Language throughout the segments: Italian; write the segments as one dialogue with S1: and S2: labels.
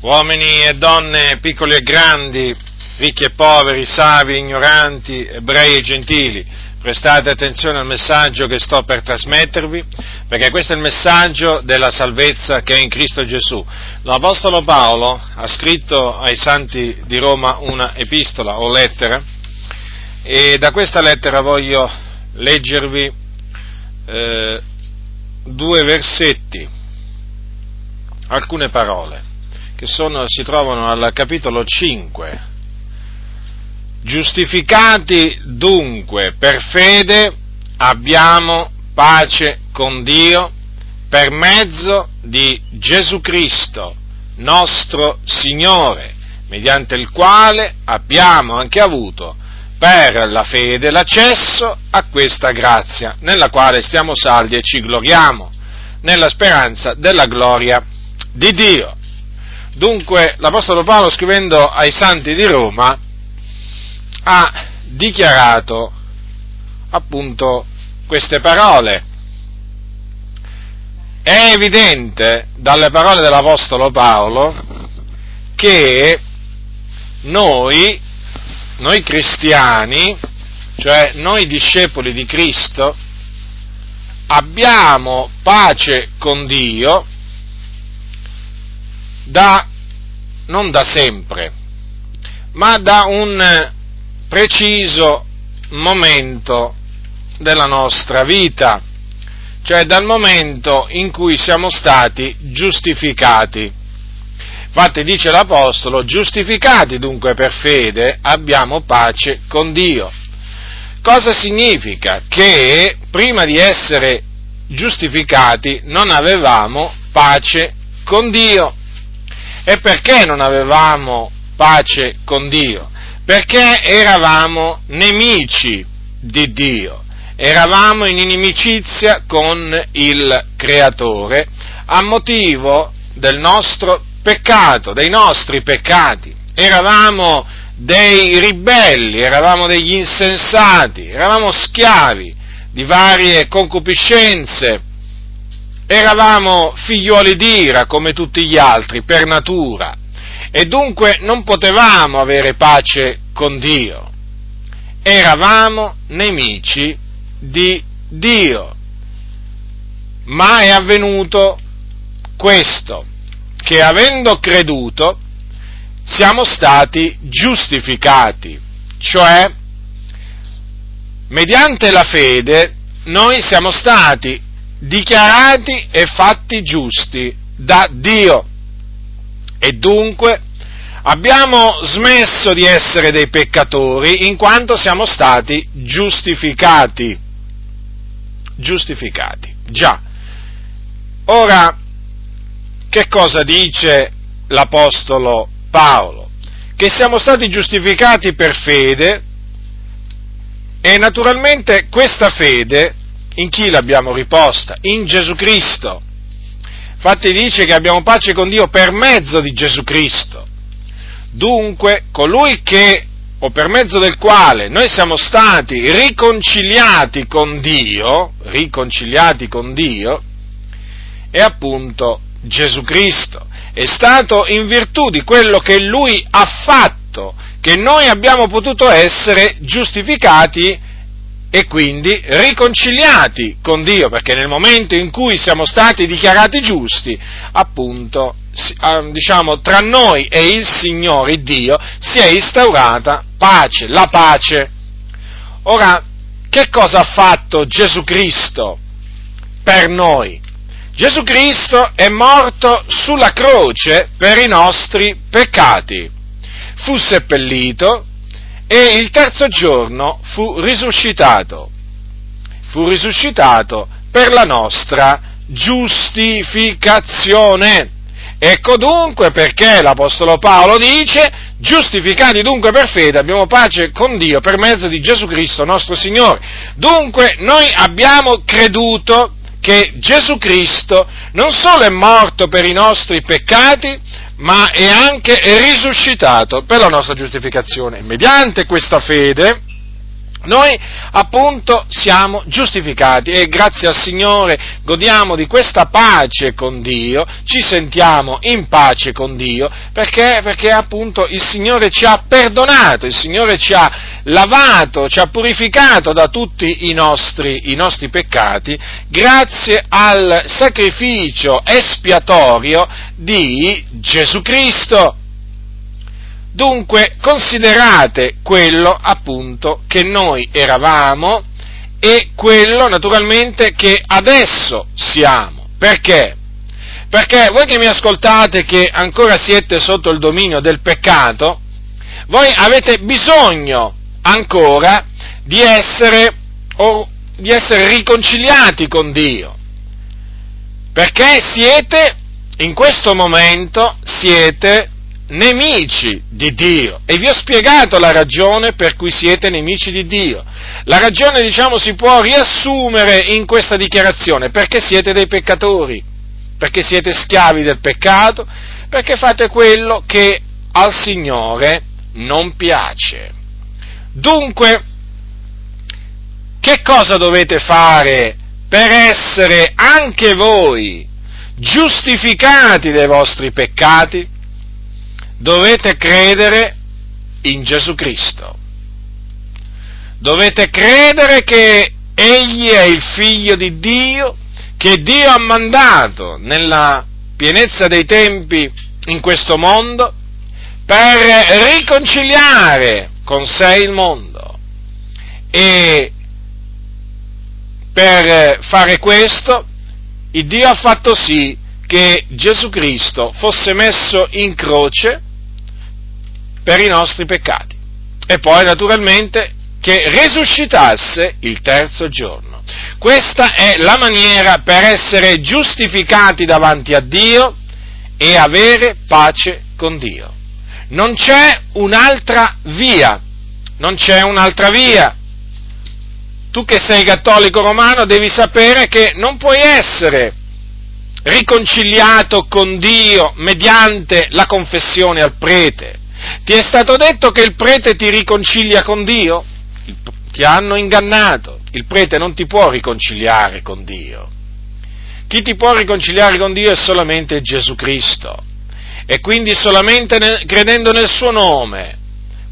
S1: uomini e donne, piccoli e grandi, ricchi e poveri, savi ignoranti, ebrei e gentili, prestate attenzione al messaggio che sto per trasmettervi, perché questo è il messaggio della salvezza che è in Cristo Gesù. L'Apostolo Paolo ha scritto ai santi di Roma una epistola o lettera e da questa lettera voglio leggervi eh, due versetti, alcune parole che sono, si trovano al capitolo 5. Giustificati dunque per fede abbiamo pace con Dio per mezzo di Gesù Cristo, nostro Signore, mediante il quale abbiamo anche avuto per la fede l'accesso a questa grazia, nella quale stiamo saldi e ci gloriamo, nella speranza della gloria di Dio. Dunque l'Apostolo Paolo scrivendo ai santi di Roma ha dichiarato appunto queste parole. È evidente dalle parole dell'Apostolo Paolo che noi, noi cristiani, cioè noi discepoli di Cristo, abbiamo pace con Dio da, non da sempre, ma da un preciso momento della nostra vita, cioè dal momento in cui siamo stati giustificati. Infatti dice l'Apostolo, giustificati dunque per fede abbiamo pace con Dio. Cosa significa? Che prima di essere giustificati non avevamo pace con Dio. E perché non avevamo pace con Dio? Perché eravamo nemici di Dio, eravamo in inimicizia con il Creatore a motivo del nostro peccato, dei nostri peccati. Eravamo dei ribelli, eravamo degli insensati, eravamo schiavi di varie concupiscenze, eravamo figliuoli d'ira come tutti gli altri per natura. E dunque non potevamo avere pace con Dio, eravamo nemici di Dio. Ma è avvenuto questo, che avendo creduto siamo stati giustificati, cioè mediante la fede noi siamo stati dichiarati e fatti giusti da Dio. E dunque abbiamo smesso di essere dei peccatori in quanto siamo stati giustificati. Giustificati, già. Ora, che cosa dice l'Apostolo Paolo? Che siamo stati giustificati per fede e naturalmente questa fede in chi l'abbiamo riposta? In Gesù Cristo. Infatti dice che abbiamo pace con Dio per mezzo di Gesù Cristo. Dunque, colui che, o per mezzo del quale noi siamo stati riconciliati con Dio, riconciliati con Dio, è appunto Gesù Cristo. È stato in virtù di quello che Lui ha fatto che noi abbiamo potuto essere giustificati e quindi riconciliati con Dio, perché nel momento in cui siamo stati dichiarati giusti, appunto, ah, diciamo, tra noi e il Signore Dio si è instaurata pace, la pace. Ora, che cosa ha fatto Gesù Cristo per noi? Gesù Cristo è morto sulla croce per i nostri peccati, fu seppellito, e il terzo giorno fu risuscitato. Fu risuscitato per la nostra giustificazione. Ecco dunque perché l'Apostolo Paolo dice, giustificati dunque per fede abbiamo pace con Dio per mezzo di Gesù Cristo nostro Signore. Dunque noi abbiamo creduto che Gesù Cristo non solo è morto per i nostri peccati, ma è anche risuscitato per la nostra giustificazione. Mediante questa fede Noi appunto siamo giustificati e grazie al Signore godiamo di questa pace con Dio, ci sentiamo in pace con Dio perché, perché appunto il Signore ci ha perdonato, il Signore ci ha lavato, ci ha purificato da tutti i nostri, i nostri peccati grazie al sacrificio espiatorio di Gesù Cristo. Dunque considerate quello appunto che noi eravamo e quello naturalmente che adesso siamo. Perché? Perché voi che mi ascoltate che ancora siete sotto il dominio del peccato, voi avete bisogno ancora di essere, o, di essere riconciliati con Dio. Perché siete, in questo momento, siete nemici di Dio e vi ho spiegato la ragione per cui siete nemici di Dio. La ragione, diciamo, si può riassumere in questa dichiarazione, perché siete dei peccatori, perché siete schiavi del peccato, perché fate quello che al Signore non piace. Dunque, che cosa dovete fare per essere anche voi giustificati dai vostri peccati? dovete credere in Gesù Cristo. Dovete credere che Egli è il figlio di Dio, che Dio ha mandato nella pienezza dei tempi in questo mondo per riconciliare con sé il mondo. E per fare questo, il Dio ha fatto sì che Gesù Cristo fosse messo in croce per i nostri peccati. E poi naturalmente che risuscitasse il terzo giorno. Questa è la maniera per essere giustificati davanti a Dio e avere pace con Dio. Non c'è un'altra via, non c'è un'altra via. Tu che sei cattolico romano devi sapere che non puoi essere riconciliato con Dio mediante la confessione al prete. Ti è stato detto che il prete ti riconcilia con Dio? Ti hanno ingannato. Il prete non ti può riconciliare con Dio. Chi ti può riconciliare con Dio è solamente Gesù Cristo. E quindi solamente nel, credendo nel suo nome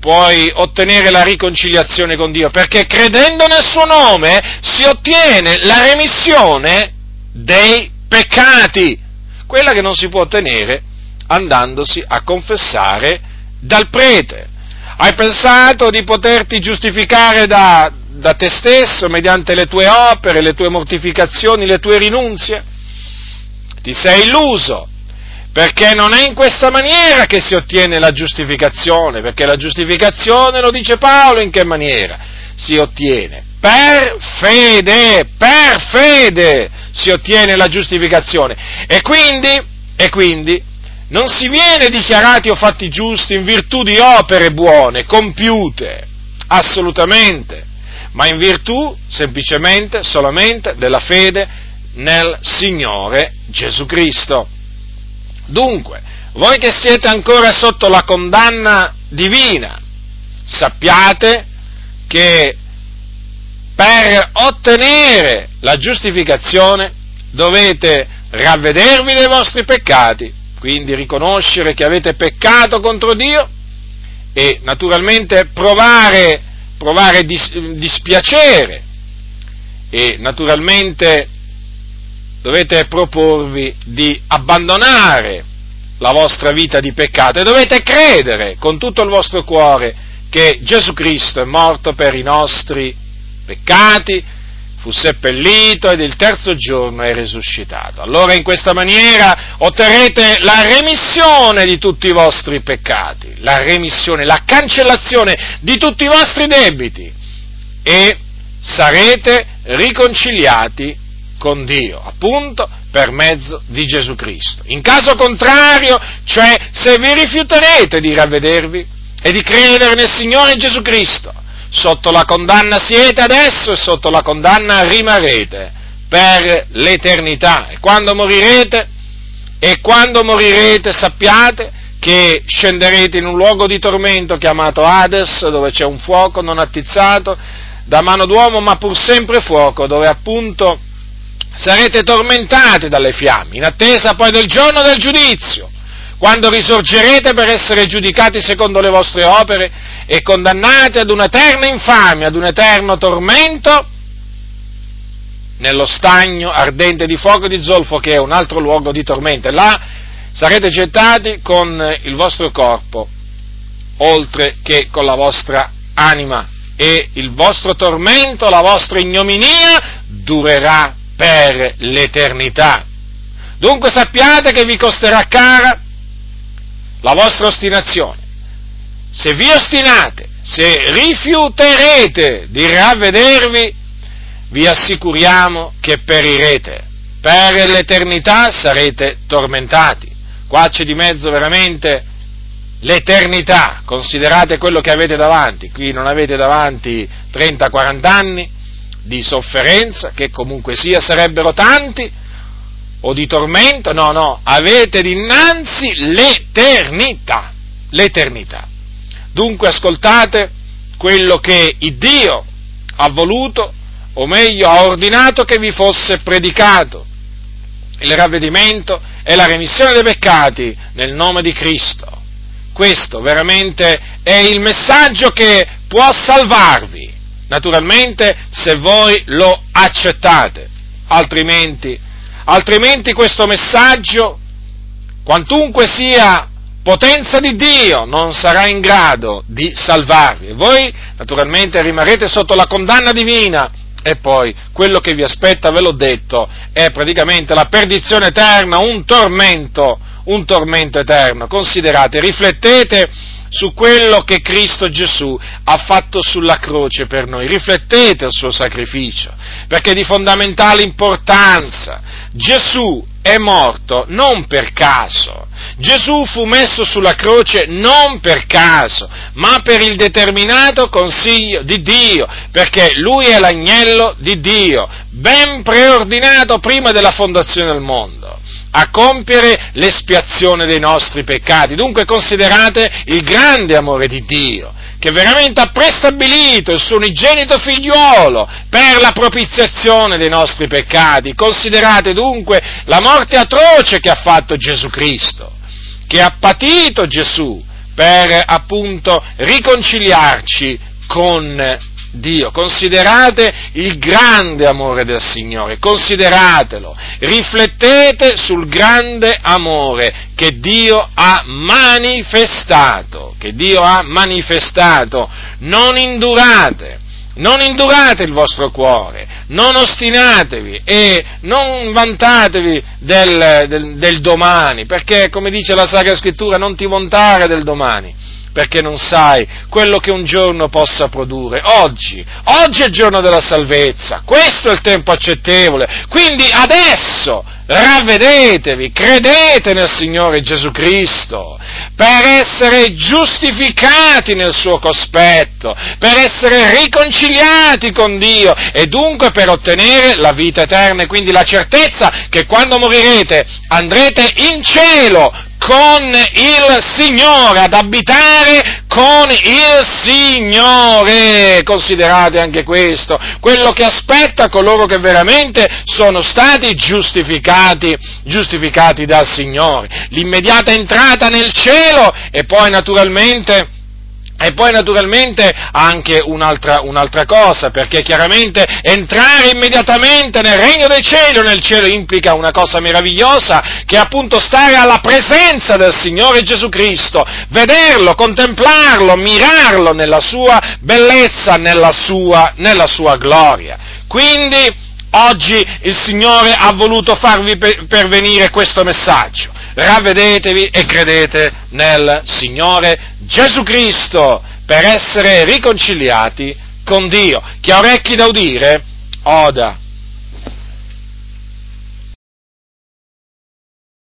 S1: puoi ottenere la riconciliazione con Dio, perché credendo nel suo nome si ottiene la remissione dei peccati, quella che non si può ottenere andandosi a confessare dal prete. Hai pensato di poterti giustificare da, da te stesso mediante le tue opere, le tue mortificazioni, le tue rinunzie? Ti sei illuso, perché non è in questa maniera che si ottiene la giustificazione, perché la giustificazione, lo dice Paolo, in che maniera si ottiene? Per fede, per fede si ottiene la giustificazione. E quindi, e quindi non si viene dichiarati o fatti giusti in virtù di opere buone, compiute, assolutamente, ma in virtù semplicemente, solamente della fede nel Signore Gesù Cristo. Dunque, voi che siete ancora sotto la condanna divina, sappiate che per ottenere la giustificazione dovete ravvedervi dei vostri peccati quindi riconoscere che avete peccato contro Dio e naturalmente provare, provare dis, dispiacere e naturalmente dovete proporvi di abbandonare la vostra vita di peccato e dovete credere con tutto il vostro cuore che Gesù Cristo è morto per i nostri peccati, fu seppellito ed il terzo giorno è risuscitato. Allora in questa maniera otterrete la remissione di tutti i vostri peccati, la remissione, la cancellazione di tutti i vostri debiti e sarete riconciliati con Dio, appunto per mezzo di Gesù Cristo. In caso contrario, cioè se vi rifiuterete di ravvedervi e di credere nel Signore Gesù Cristo, sotto la condanna siete adesso e sotto la condanna rimarrete per l'eternità. E quando morirete, e quando morirete sappiate che scenderete in un luogo di tormento chiamato Hades, dove c'è un fuoco non attizzato, da mano d'uomo, ma pur sempre fuoco, dove appunto sarete tormentati dalle fiamme, in attesa poi del giorno del giudizio, quando risorgerete per essere giudicati secondo le vostre opere e condannati ad un'eterna infamia, ad un eterno tormento nello stagno ardente di fuoco e di zolfo che è un altro luogo di tormento. E là sarete gettati con il vostro corpo, oltre che con la vostra anima. E il vostro tormento, la vostra ignominia durerà per l'eternità. Dunque sappiate che vi costerà cara la vostra ostinazione. Se vi ostinate, se rifiuterete di ravvedervi, vi assicuriamo che perirete. Per l'eternità sarete tormentati. Qua c'è di mezzo veramente l'eternità. Considerate quello che avete davanti. Qui non avete davanti 30-40 anni di sofferenza, che comunque sia sarebbero tanti, o di tormento. No, no, avete dinanzi l'eternità. L'eternità. Dunque ascoltate quello che Dio ha voluto o meglio ha ordinato che vi fosse predicato il ravvedimento e la remissione dei peccati nel nome di Cristo. Questo veramente è il messaggio che può salvarvi, naturalmente se voi lo accettate, altrimenti, altrimenti questo messaggio, quantunque sia potenza di Dio, non sarà in grado di salvarvi. Voi naturalmente rimarrete sotto la condanna divina e poi quello che vi aspetta, ve l'ho detto, è praticamente la perdizione eterna, un tormento, un tormento eterno. Considerate, riflettete su quello che Cristo Gesù ha fatto sulla croce per noi, riflettete al suo sacrificio, perché è di fondamentale importanza. Gesù è morto non per caso. Gesù fu messo sulla croce non per caso, ma per il determinato consiglio di Dio, perché lui è l'agnello di Dio, ben preordinato prima della fondazione del mondo a compiere l'espiazione dei nostri peccati. Dunque considerate il grande amore di Dio che veramente ha prestabilito il suo unigenito figliuolo per la propiziazione dei nostri peccati. Considerate dunque la morte atroce che ha fatto Gesù Cristo, che ha patito Gesù per appunto riconciliarci con Dio, considerate il grande amore del Signore, consideratelo, riflettete sul grande amore che Dio ha manifestato, che Dio ha manifestato, non indurate, non indurate il vostro cuore, non ostinatevi e non vantatevi del, del, del domani, perché come dice la Sacra Scrittura non ti vantare del domani, perché non sai quello che un giorno possa produrre. Oggi, oggi è il giorno della salvezza, questo è il tempo accettevole, quindi adesso ravvedetevi, credete nel Signore Gesù Cristo, per essere giustificati nel suo cospetto, per essere riconciliati con Dio e dunque per ottenere la vita eterna. E quindi la certezza che quando morirete andrete in cielo con il Signore, ad abitare con il Signore. Considerate anche questo, quello che aspetta coloro che veramente sono stati giustificati, giustificati dal Signore. L'immediata entrata nel cielo e poi naturalmente e poi naturalmente anche un'altra, un'altra, cosa, perché chiaramente entrare immediatamente nel regno dei cieli o nel cielo implica una cosa meravigliosa, che è appunto stare alla presenza del Signore Gesù Cristo, vederlo, contemplarlo, mirarlo nella sua bellezza, nella sua, nella sua gloria. Quindi oggi il Signore ha voluto farvi pervenire questo messaggio ravvedetevi e credete nel Signore Gesù Cristo per essere riconciliati con Dio. Chi ha orecchi da udire, oda